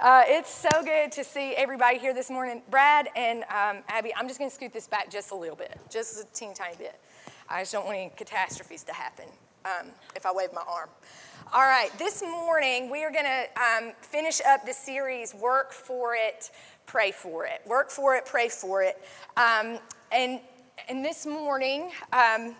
Uh, it's so good to see everybody here this morning. Brad and um, Abby, I'm just going to scoot this back just a little bit, just a teeny tiny bit. I just don't want any catastrophes to happen um, if I wave my arm. All right, this morning we are going to um, finish up the series Work for It, Pray for It. Work for It, Pray for It. Um, and, and this morning, um,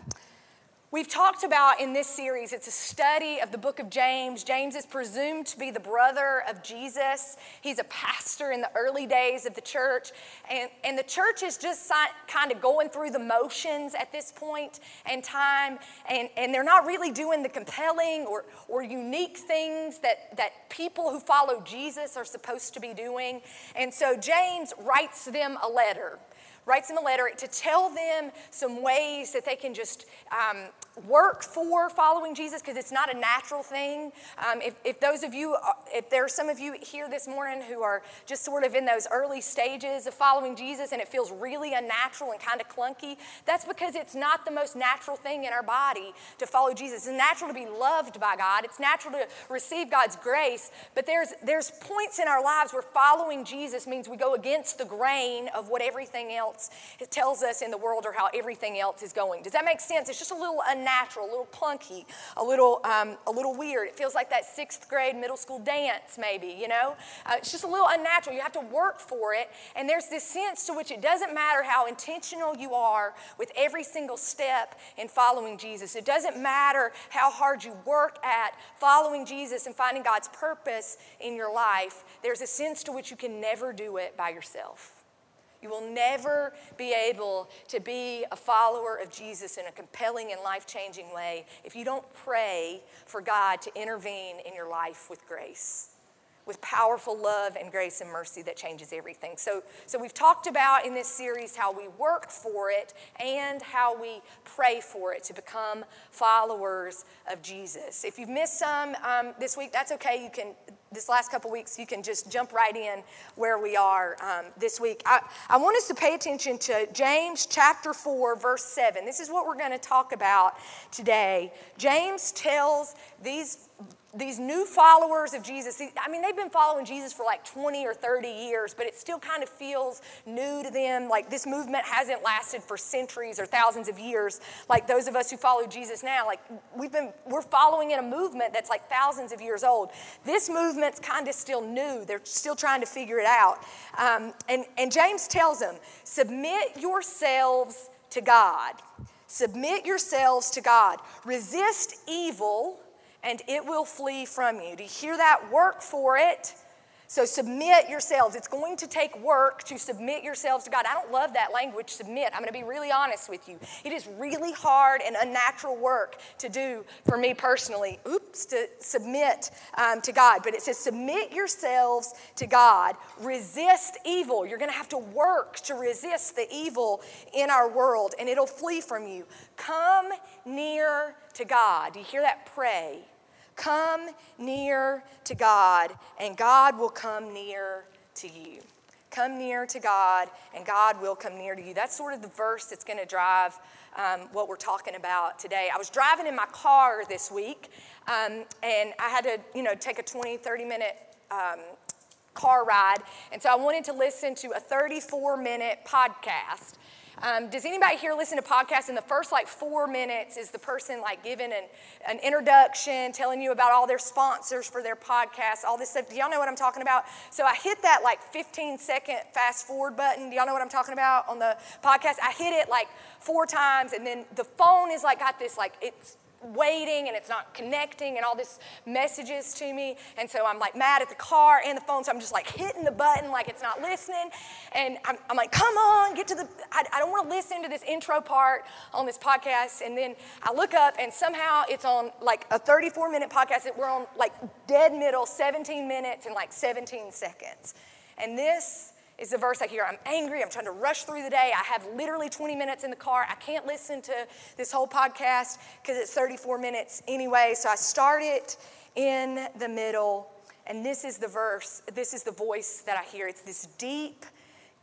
We've talked about in this series, it's a study of the book of James. James is presumed to be the brother of Jesus. He's a pastor in the early days of the church. And, and the church is just kind of going through the motions at this point in time. And, and they're not really doing the compelling or, or unique things that, that people who follow Jesus are supposed to be doing. And so James writes them a letter writes them a letter to tell them some ways that they can just um, work for following Jesus because it's not a natural thing. Um, if, if those of you, uh, if there are some of you here this morning who are just sort of in those early stages of following Jesus and it feels really unnatural and kind of clunky, that's because it's not the most natural thing in our body to follow Jesus. It's natural to be loved by God, it's natural to receive God's grace, but there's, there's points in our lives where following Jesus means we go against the grain of what everything else tells us in the world or how everything else is going. Does that make sense? It's just a little unnatural unnatural, a little clunky, a little, um, a little weird. It feels like that sixth grade middle school dance, maybe, you know? Uh, it's just a little unnatural. You have to work for it. And there's this sense to which it doesn't matter how intentional you are with every single step in following Jesus. It doesn't matter how hard you work at following Jesus and finding God's purpose in your life. There's a sense to which you can never do it by yourself. You will never be able to be a follower of Jesus in a compelling and life changing way if you don't pray for God to intervene in your life with grace with powerful love and grace and mercy that changes everything. So, so we've talked about in this series how we work for it and how we pray for it to become followers of Jesus. If you've missed some um, this week, that's okay. You can this last couple weeks, you can just jump right in where we are um, this week. I, I want us to pay attention to James chapter 4, verse 7. This is what we're going to talk about today. James tells these these new followers of Jesus, I mean, they've been following Jesus for like 20 or 30 years, but it still kind of feels new to them. Like this movement hasn't lasted for centuries or thousands of years, like those of us who follow Jesus now. Like we've been, we're following in a movement that's like thousands of years old. This movement's kind of still new. They're still trying to figure it out. Um, and, and James tells them, submit yourselves to God. Submit yourselves to God. Resist evil and it will flee from you. Do you hear that? Work for it so submit yourselves. It's going to take work to submit yourselves to God. I don't love that language, submit. I'm going to be really honest with you. It is really hard and unnatural work to do for me personally. Oops, to submit um, to God. But it says, submit yourselves to God. Resist evil. You're going to have to work to resist the evil in our world, and it'll flee from you. Come near to God. Do you hear that? Pray. Come near to God, and God will come near to you. Come near to God, and God will come near to you. That's sort of the verse that's going to drive um, what we're talking about today. I was driving in my car this week, um, and I had to, you know, take a 20, 30 minute um, car ride. And so I wanted to listen to a 34 minute podcast. Um, does anybody here listen to podcasts? In the first like four minutes, is the person like giving an, an introduction, telling you about all their sponsors for their podcast, all this stuff? Do y'all know what I'm talking about? So I hit that like 15 second fast forward button. Do y'all know what I'm talking about on the podcast? I hit it like four times, and then the phone is like got this like it's waiting and it's not connecting and all this messages to me. And so i'm like mad at the car and the phone so i'm just like hitting the button like it's not listening. And i'm, I'm like come on get to the I, I don't want to listen to this intro part on this podcast. And then i look up and somehow it's on like a 34 minute podcast that we're on like dead middle 17 minutes and like 17 seconds. And this is the verse I hear. I'm angry. I'm trying to rush through the day. I have literally 20 minutes in the car. I can't listen to this whole podcast because it's 34 minutes anyway. So I start it in the middle. And this is the verse, this is the voice that I hear. It's this deep,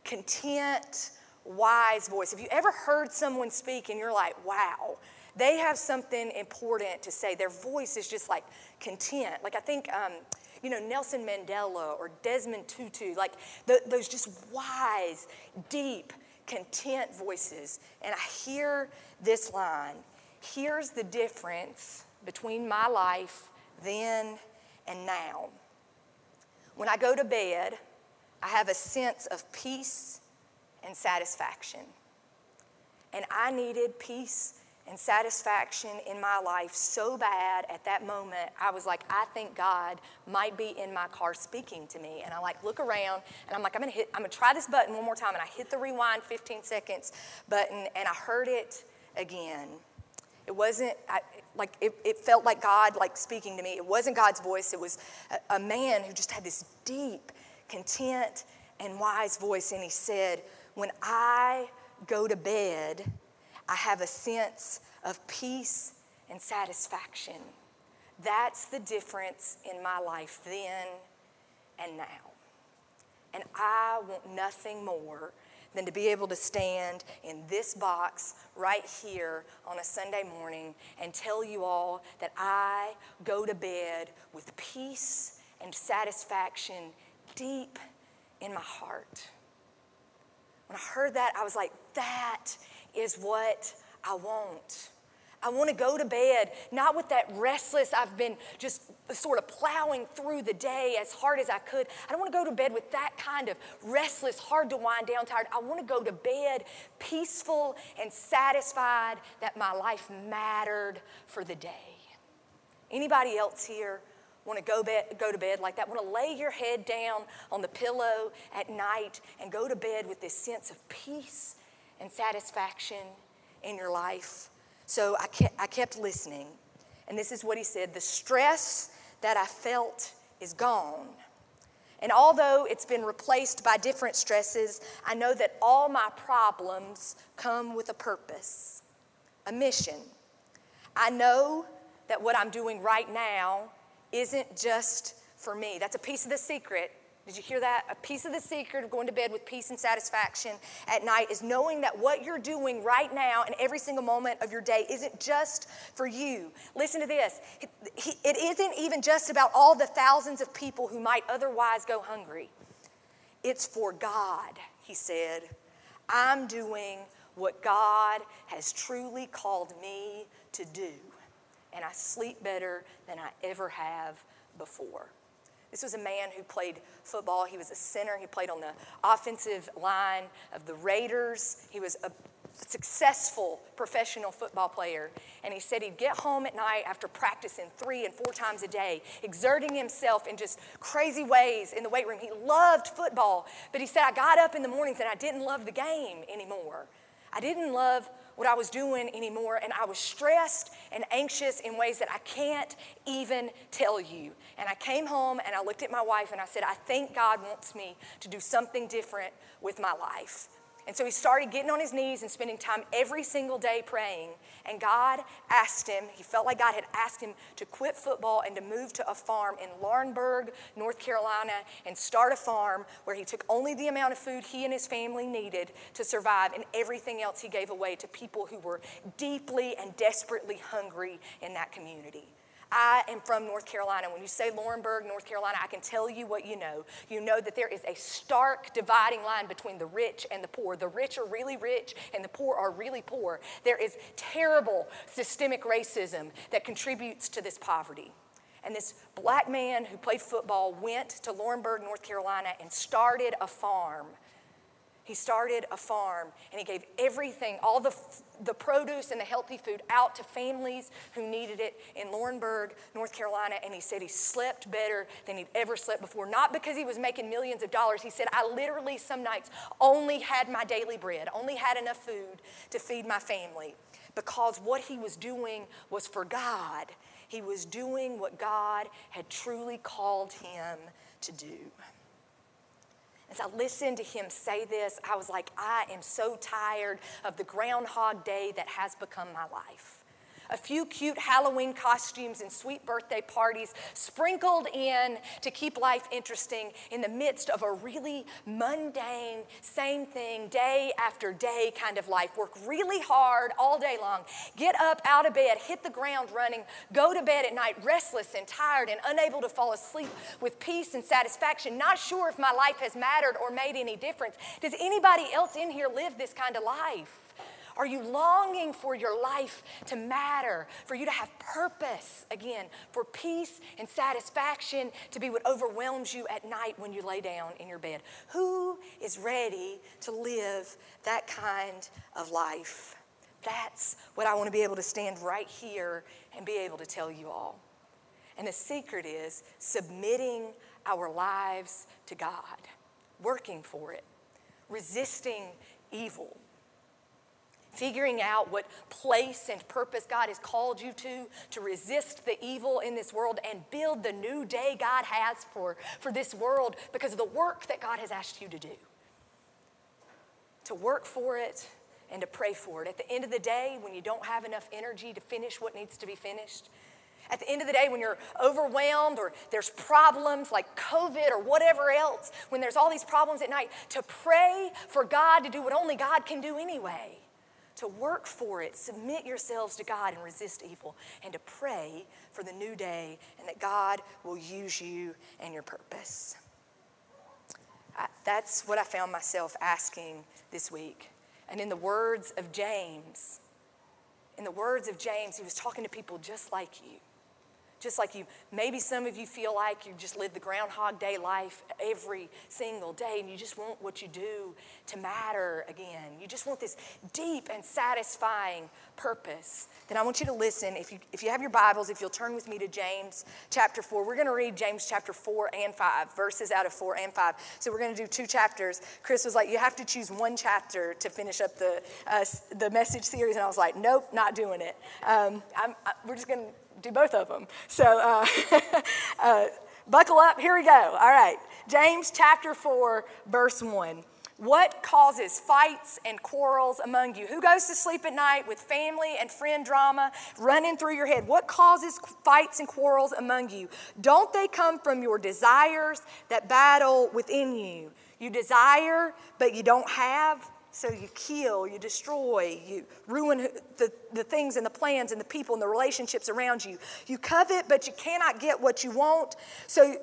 content, wise voice. Have you ever heard someone speak and you're like, wow, they have something important to say? Their voice is just like content. Like I think. Um, you know, Nelson Mandela or Desmond Tutu, like the, those just wise, deep, content voices. And I hear this line Here's the difference between my life then and now. When I go to bed, I have a sense of peace and satisfaction. And I needed peace and satisfaction in my life so bad at that moment i was like i think god might be in my car speaking to me. And i like look around and i'm like i'm gonna hit i'm gonna try this button one more time. And i hit the rewind 15 seconds button and i heard it again. It wasn't I, like it, it, felt like god like speaking to me. It wasn't god's voice. It was a, a man who just had this deep content and wise voice. And he said when i go to bed I have a sense of peace and satisfaction. That's the difference in my life then and now. And I want nothing more than to be able to stand in this box right here on a Sunday morning and tell you all that I go to bed with peace and satisfaction deep in my heart. When I heard that, I was like, that is what I want. I want to go to bed, not with that restless, I've been just sort of plowing through the day as hard as I could. I don't want to go to bed with that kind of restless, hard to wind down, tired. I want to go to bed peaceful and satisfied that my life mattered for the day. Anybody else here want to go, bed, go to bed like that? Want to lay your head down on the pillow at night and go to bed with this sense of peace and satisfaction in your life. So I kept, I kept listening. And this is what he said The stress that I felt is gone. And although it's been replaced by different stresses, I know that all my problems come with a purpose, a mission. I know that what I'm doing right now isn't just for me. That's a piece of the secret did you hear that? A piece of the secret of going to bed with peace and satisfaction at night is knowing that what you're doing right now and every single moment of your day isn't just for you. Listen to this it isn't even just about all the thousands of people who might otherwise go hungry. It's for God, he said. I'm doing what God has truly called me to do, and I sleep better than I ever have before. This was a man who played football. He was a center. He played on the offensive line of the Raiders. He was a successful professional football player. And he said he'd get home at night after practicing three and four times a day, exerting himself in just crazy ways in the weight room. He loved football, but he said, I got up in the mornings and I didn't love the game anymore. I didn't love what I was doing anymore, and I was stressed and anxious in ways that I can't even tell you. And I came home and I looked at my wife and I said, I think God wants me to do something different with my life. And so he started getting on his knees and spending time every single day praying. And God asked him, he felt like God had asked him to quit football and to move to a farm in Laurinburg, North Carolina, and start a farm where he took only the amount of food he and his family needed to survive, and everything else he gave away to people who were deeply and desperately hungry in that community. I am from North Carolina. When you say Laurinburg, North Carolina, I can tell you what you know. You know that there is a stark dividing line between the rich and the poor. The rich are really rich and the poor are really poor. There is terrible systemic racism that contributes to this poverty. And this black man who played football went to Laurinburg, North Carolina, and started a farm he started a farm and he gave everything, all the, the produce and the healthy food out to families who needed it in Laurinburg, North Carolina. And he said he slept better than he'd ever slept before. Not because he was making millions of dollars. He said, I literally some nights only had my daily bread, only had enough food to feed my family because what he was doing was for God. He was doing what God had truly called him to do. As I listened to him say this, I was like, I am so tired of the groundhog day that has become my life. A few cute Halloween costumes and sweet birthday parties sprinkled in to keep life interesting in the midst of a really mundane, same thing, day after day kind of life. Work really hard all day long, get up out of bed, hit the ground running, go to bed at night restless and tired and unable to fall asleep with peace and satisfaction, not sure if my life has mattered or made any difference. Does anybody else in here live this kind of life? Are you longing for your life to matter, for you to have purpose again, for peace and satisfaction to be what overwhelms you at night when you lay down in your bed? Who is ready to live that kind of life? That's what I want to be able to stand right here and be able to tell you all. And the secret is submitting our lives to God, working for it, resisting evil figuring out what place and purpose God has called you to, to resist the evil in this world and build the new day God has for, for this world because of the work that God has asked you to do. To work for it and to pray for it. At the end of the day, when you don't have enough energy to finish what needs to be finished, at the end of the day, when you're overwhelmed or there's problems like COVID or whatever else, when there's all these problems at night, to pray for God to do what only God can do anyway to work for it, submit yourselves to God and resist evil, and to pray for the new day and that God will use you and your purpose. I, that's what I found myself asking this week. And in the words of James, in the words of James, he was talking to people just like you just like you. Maybe some of you feel like you just live the Groundhog Day life every single day and you just want what you do to matter again. You just want this deep and satisfying purpose. Then I want you to listen. If you, if you have your Bibles, if you'll turn with me to James chapter 4, we're going to read James chapter 4 and 5, verses out of 4 and 5. So we're going to do two chapters. Chris was like, You have to choose one chapter to finish up the, uh, the message series. And I was like, Nope, not doing it. Um, I, we're just going to do both of them. So uh, uh, buckle up. Here we go. All right. James chapter 4, verse 1. What causes fights and quarrels among you? Who goes to sleep at night with family and friend drama running through your head? What causes fights and quarrels among you? Don't they come from your desires that battle within you? You desire, but you don't have. So you kill, you destroy, you ruin the, the things and the plans and the people and the relationships around you. You covet, but you cannot get what you want. So,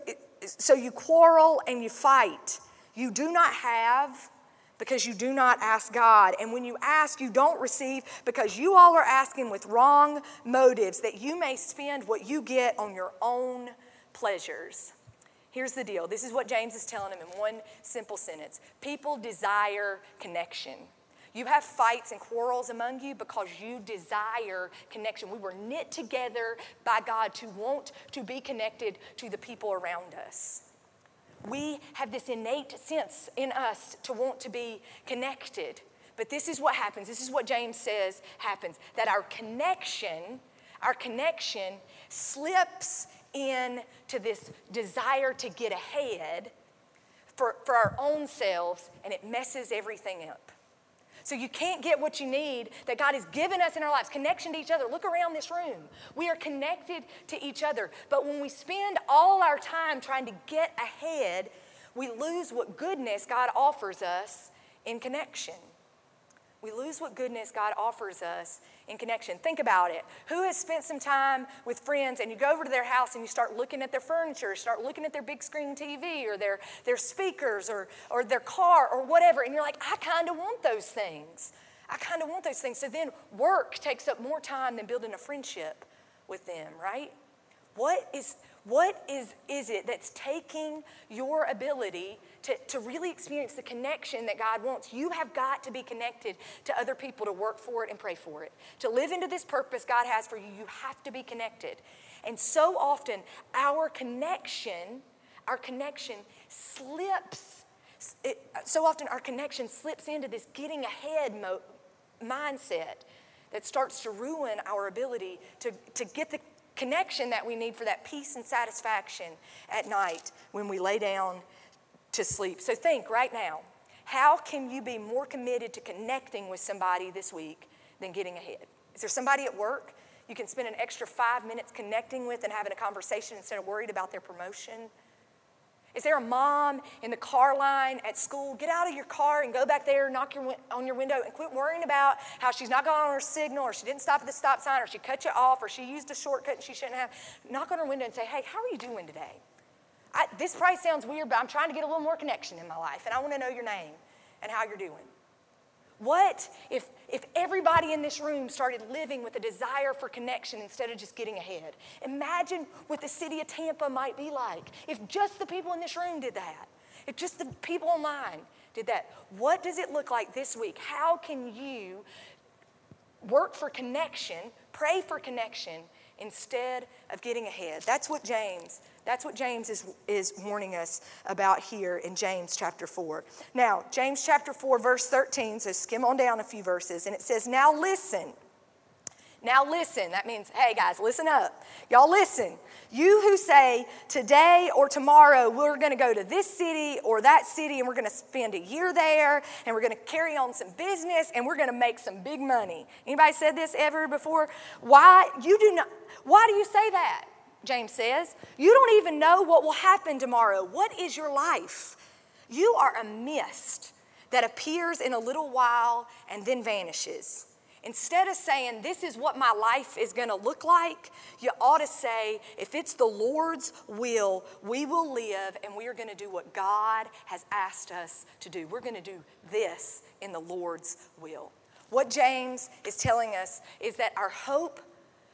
so you quarrel and you fight. You do not have because you do not ask God. And when you ask, you don't receive because you all are asking with wrong motives that you may spend what you get on your own pleasures. Here's the deal this is what James is telling him in one simple sentence people desire connection. You have fights and quarrels among you because you desire connection. We were knit together by God to want to be connected to the people around us. We have this innate sense in us to want to be connected. But this is what happens. This is what James says happens that our connection, our connection slips into this desire to get ahead for, for our own selves, and it messes everything up. So you can't get what you need that God has given us in our lives connection to each other. Look around this room. We are connected to each other. But when we spend all our time trying to get ahead, we lose what goodness God offers us in connection. We lose what goodness God offers us in connection. Think about it. Who has spent some time with friends and you go over to their house and you start looking at their furniture, start looking at their big screen TV or their, their speakers or, or their car or whatever, and you're like, I kind of want those things. I kind of want those things. So then work takes up more time than building a friendship with them, right? What is what is, is it that's taking your ability to, to really experience the connection that God wants? You have got to be connected to other people to work for it and pray for it. To live into this purpose God has for you, you have to be connected. And so often, our connection, our connection slips. It, so often, our connection slips into this getting ahead mo- mindset that starts to ruin our ability to, to get the connection that we need for that peace and satisfaction at night when we lay down to sleep. So think right now how can you be more committed to connecting with somebody this week than getting ahead? Is there somebody at work? you can spend an extra five minutes connecting with and having a conversation instead of worried about their promotion? Is there a mom in the car line at school? Get out of your car and go back there, knock your, on your window, and quit worrying about how she's not going on her signal, or she didn't stop at the stop sign, or she cut you off, or she used a shortcut and she shouldn't have. Knock on her window and say, Hey, how are you doing today? I, this probably sounds weird, but I'm trying to get a little more connection in my life, and I want to know your name and how you're doing. What if, if everybody in this room started living with a desire for connection instead of just getting ahead? Imagine what the city of Tampa might be like if just the people in this room did that, if just the people online did that. What does it look like this week? How can you work for connection, pray for connection, instead of getting ahead? That's what James that's what James is, is warning us about here in James chapter 4. Now, James chapter 4, verse 13, so skim on down a few verses, and it says, Now listen. Now listen. That means, hey guys, listen up. Y'all listen. You who say, today or tomorrow we're going to go to this city or that city and we're going to spend a year there and we're going to carry on some business and we're going to make some big money. Anybody said this ever before? Why you do not why do you say that? James says. You don't even know what will happen tomorrow. What is your life? You are a mist that appears in a little while and then vanishes. Instead of saying, This is what my life is going to look like, you ought to say, If it's the Lord's will, we will live and we are going to do what God has asked us to do. We're going to do this in the Lord's will. What James is telling us is that our hope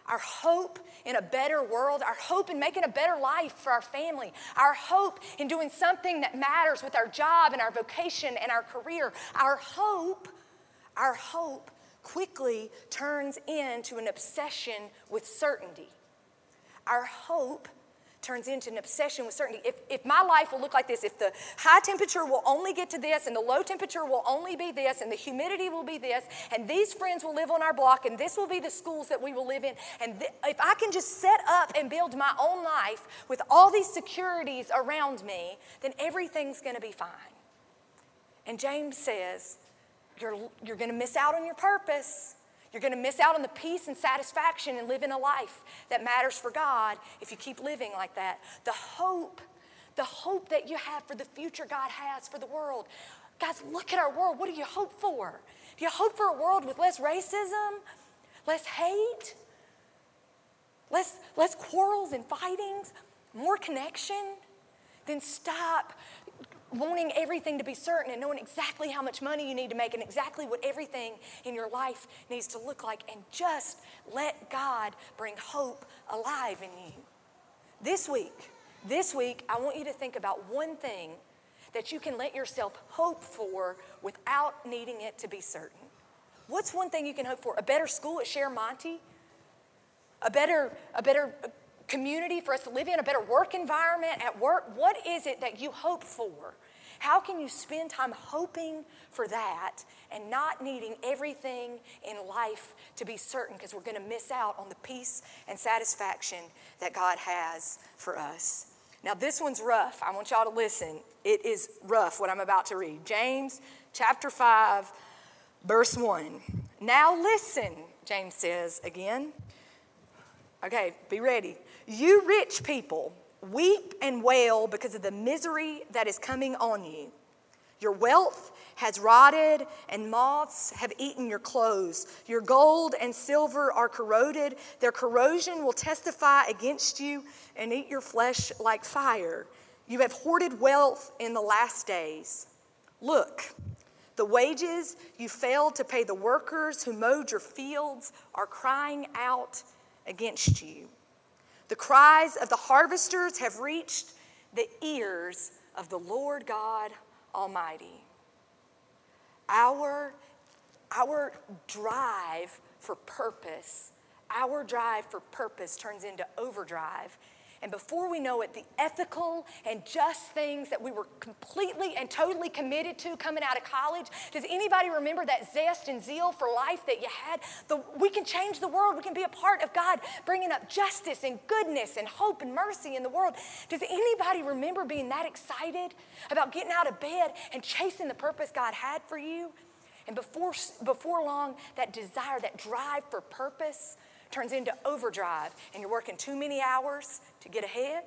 our hope in a better world, our hope in making a better life for our family, our hope in doing something that matters with our job and our vocation and our career, our hope, our hope quickly turns into an obsession with certainty. Our hope turns into an obsession with certainty. If, if my life will look like this, if the high temperature will only get to this, and the low temperature will only be this, and the humidity will be this, and these friends will live on our block, and this will be the schools that we will live in, and th- if I can just set up and build my own life with all these securities around me, then everything's going to be fine. And James says, you're, you're going to miss out on your purpose. You're going to miss out on the peace and satisfaction in living a life that matters for God if you keep living like that. The hope, the hope that you have for the future God has for the world. Guys, look at our world. What do you hope for? Do you hope for a world with less racism, less hate, less, less quarrels and fightings, more connection? Then stop wanting everything to be certain and knowing exactly how much money you need to make and exactly what everything in your life needs to look like, and just let God bring hope alive in you. This week, this week, I want you to think about one thing that you can let yourself hope for without needing it to be certain. What's one thing you can hope for? A better school at Cher Monte? A better, a better community for us to live in, a better work environment at work? What is it that you hope for? How can you spend time hoping for that and not needing everything in life to be certain because we're going to miss out on the peace and satisfaction that God has for us? Now, this one's rough. I want y'all to listen. It is rough what I'm about to read. James chapter 5, verse 1. Now, listen, James says again. Okay, be ready. You rich people, weep and wail because of the misery that is coming on you. Your wealth has rotted, and moths have eaten your clothes. Your gold and silver are corroded. Their corrosion will testify against you and eat your flesh like fire. You have hoarded wealth in the last days. Look, the wages you failed to pay the workers who mowed your fields are crying out against you. The cries of the harvesters have reached the ears of the Lord God Almighty. Our, our drive for purpose, our drive for purpose turns into overdrive and before we know it, the ethical and just things that we were completely and totally committed to coming out of college. Does anybody remember that zest and zeal for life that you had? The, we can change the world. We can be a part of God bringing up justice and goodness and hope and mercy in the world. Does anybody remember being that excited about getting out of bed and chasing the purpose God had for you? And before, before long, that desire, that drive for purpose turns into overdrive, and you're working too many hours to get ahead.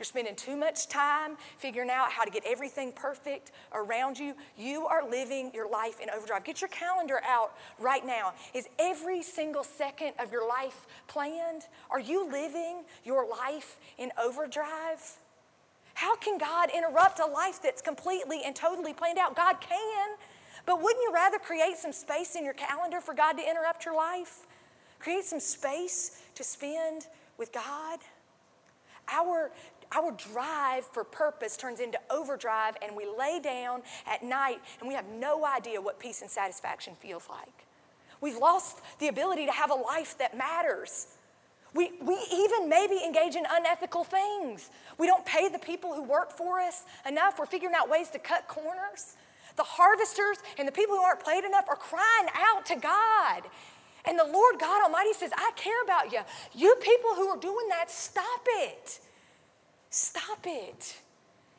You're spending too much time figuring out how to get everything perfect around you. You are living your life in overdrive. Get your calendar out right now. Is every single second of your life planned? Are you living your life in overdrive? How can God interrupt a life that's completely and totally planned out? God can, but wouldn't you rather create some space in your calendar for God to interrupt your life? Create some space to spend with God? Our, our drive for purpose turns into overdrive, and we lay down at night and we have no idea what peace and satisfaction feels like. We've lost the ability to have a life that matters. We, we even maybe engage in unethical things. We don't pay the people who work for us enough. We're figuring out ways to cut corners. The harvesters and the people who aren't paid enough are crying out to God. And the Lord God Almighty says, I care about you. You people who are doing that, stop it. Stop it.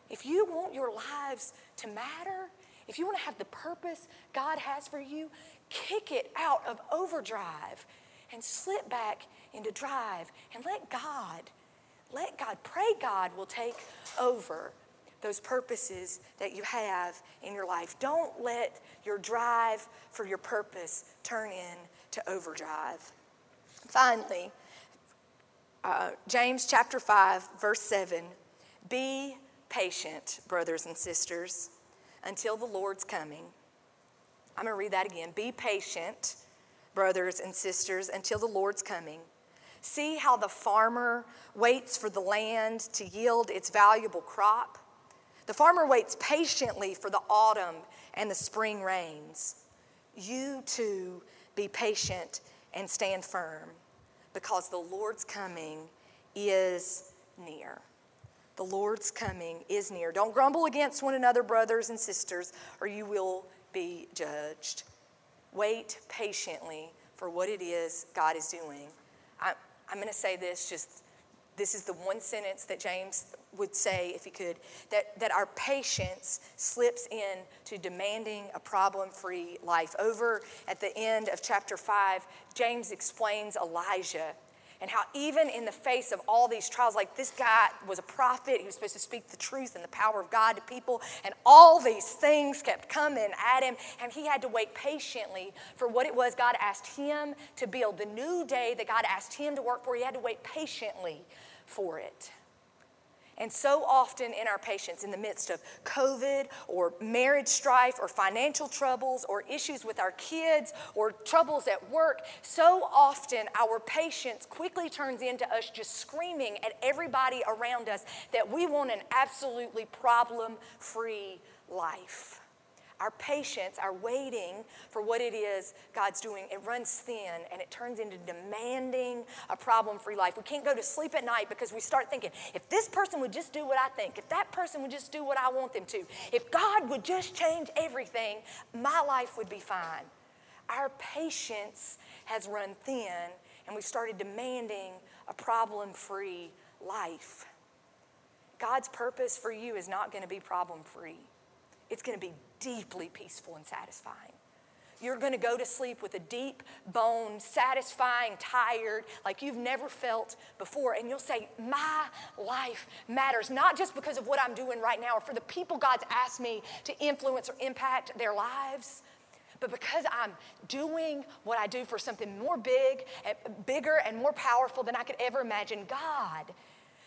If you want your lives to matter, if you want to have the purpose God has for you, kick it out of overdrive and slip back into drive and let God, let God, pray God will take over those purposes that you have in your life. Don't let your drive for your purpose turn into overdrive. Finally, uh, James chapter 5, verse 7 Be patient, brothers and sisters, until the Lord's coming. I'm going to read that again. Be patient, brothers and sisters, until the Lord's coming. See how the farmer waits for the land to yield its valuable crop. The farmer waits patiently for the autumn and the spring rains. You too be patient and stand firm because the Lord's coming is near. The Lord's coming is near. Don't grumble against one another, brothers and sisters, or you will be judged. Wait patiently for what it is God is doing. I, I'm going to say this just this is the one sentence that James would say if he could that, that our patience slips in to demanding a problem free life. Over at the end of chapter 5, James explains Elijah and how even in the face of all these trials, like this guy was a prophet, he was supposed to speak the truth and the power of God to people, and all these things kept coming at him, and he had to wait patiently for what it was God asked him to build. The new day that God asked him to work for, he had to wait patiently for it. And so often in our patience, in the midst of COVID or marriage strife or financial troubles or issues with our kids or troubles at work, so often our patience quickly turns into us just screaming at everybody around us that we want an absolutely problem free life our patience, our waiting for what it is God's doing, it runs thin and it turns into demanding a problem free life. We can't go to sleep at night because we start thinking, if this person would just do what I think, if that person would just do what I want them to, if God would just change everything, my life would be fine. Our patience has run thin and we started demanding a problem free life. God's purpose for you is not going to be problem free. It's going to be deeply peaceful and satisfying. You're going to go to sleep with a deep bone, satisfying, tired, like you've never felt before. And you'll say, My life matters, not just because of what I'm doing right now or for the people God's asked me to influence or impact their lives, but because I'm doing what I do for something more big, eh, bigger, and more powerful than I could ever imagine. God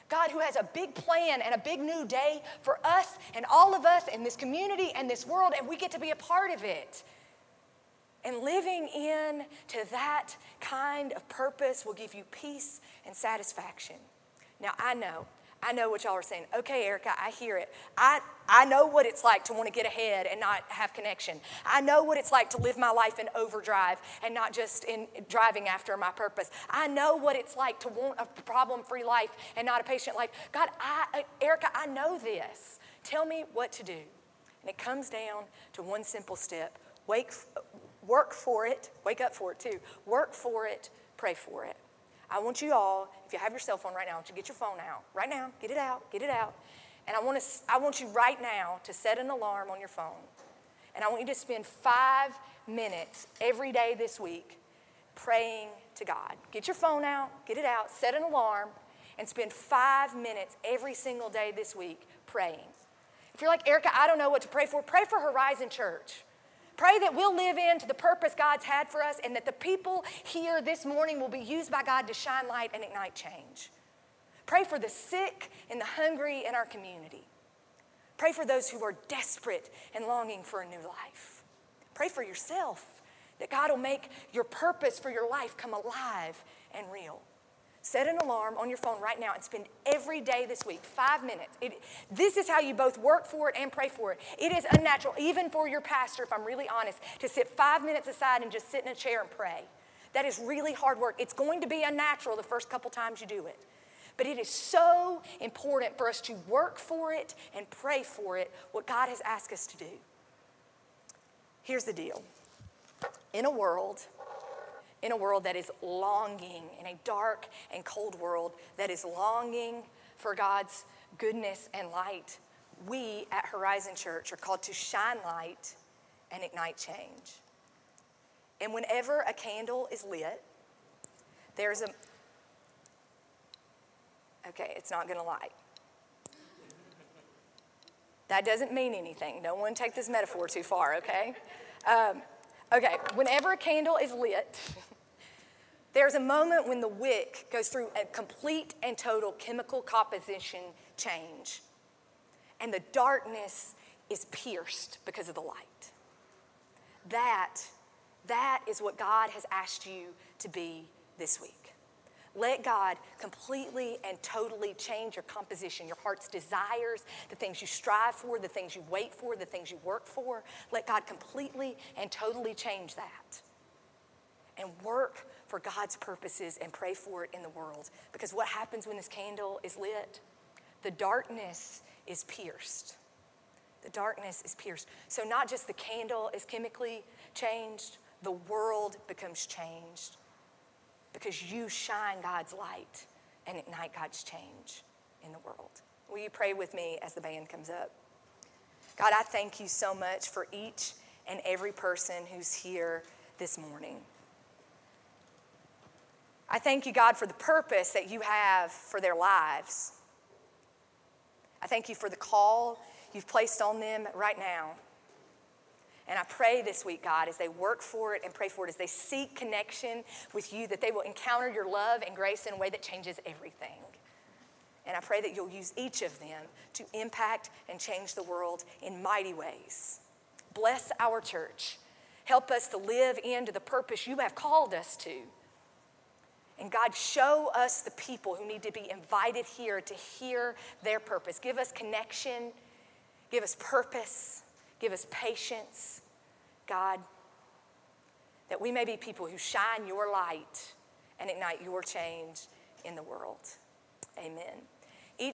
God, who has a big plan and a big new day for us and all of us and this community and this world, and we get to be a part of it. And living in to that kind of purpose will give you peace and satisfaction. Now, I know I know what y'all are saying. Okay, Erica, I hear it. I, I know what it's like to want to get ahead and not have connection. I know what it's like to live my life in overdrive and not just in driving after my purpose. I know what it's like to want a problem free life and not a patient life. God, I, Erica, I know this. Tell me what to do. And it comes down to one simple step Wake, work for it, wake up for it too. Work for it, pray for it. I want you all, if you have your cell phone right now, to get your phone out. Right now, get it out, get it out. And I want, to, I want you right now to set an alarm on your phone. And I want you to spend five minutes every day this week praying to God. Get your phone out, get it out, set an alarm, and spend five minutes every single day this week praying. If you're like, Erica, I don't know what to pray for, pray for Horizon Church. Pray that we'll live into the purpose God's had for us and that the people here this morning will be used by God to shine light and ignite change. Pray for the sick and the hungry in our community. Pray for those who are desperate and longing for a new life. Pray for yourself that God will make your purpose for your life come alive and real. Set an alarm on your phone right now and spend every day this week five minutes. It, this is how you both work for it and pray for it. It is unnatural, even for your pastor, if I'm really honest, to sit five minutes aside and just sit in a chair and pray. That is really hard work. It's going to be unnatural the first couple times you do it. But it is so important for us to work for it and pray for it, what God has asked us to do. Here's the deal in a world, in a world that is longing, in a dark and cold world that is longing for God's goodness and light, we at Horizon Church are called to shine light and ignite change. And whenever a candle is lit, there's a Okay, it's not going to light. That doesn't mean anything. No one take this metaphor too far, okay? Um, okay, whenever a candle is lit, there's a moment when the wick goes through a complete and total chemical composition change, and the darkness is pierced because of the light. That, that is what God has asked you to be this week. Let God completely and totally change your composition, your heart's desires, the things you strive for, the things you wait for, the things you work for. Let God completely and totally change that. And work for God's purposes and pray for it in the world. Because what happens when this candle is lit? The darkness is pierced. The darkness is pierced. So, not just the candle is chemically changed, the world becomes changed because you shine God's light and ignite God's change in the world. Will you pray with me as the band comes up? God, I thank you so much for each and every person who's here this morning. I thank you, God, for the purpose that you have for their lives. I thank you for the call you've placed on them right now. And I pray this week, God, as they work for it and pray for it, as they seek connection with you, that they will encounter your love and grace in a way that changes everything. And I pray that you'll use each of them to impact and change the world in mighty ways. Bless our church. Help us to live into the purpose you have called us to. And God, show us the people who need to be invited here to hear their purpose. Give us connection, give us purpose. Give us patience, God, that we may be people who shine your light and ignite your change in the world. Amen.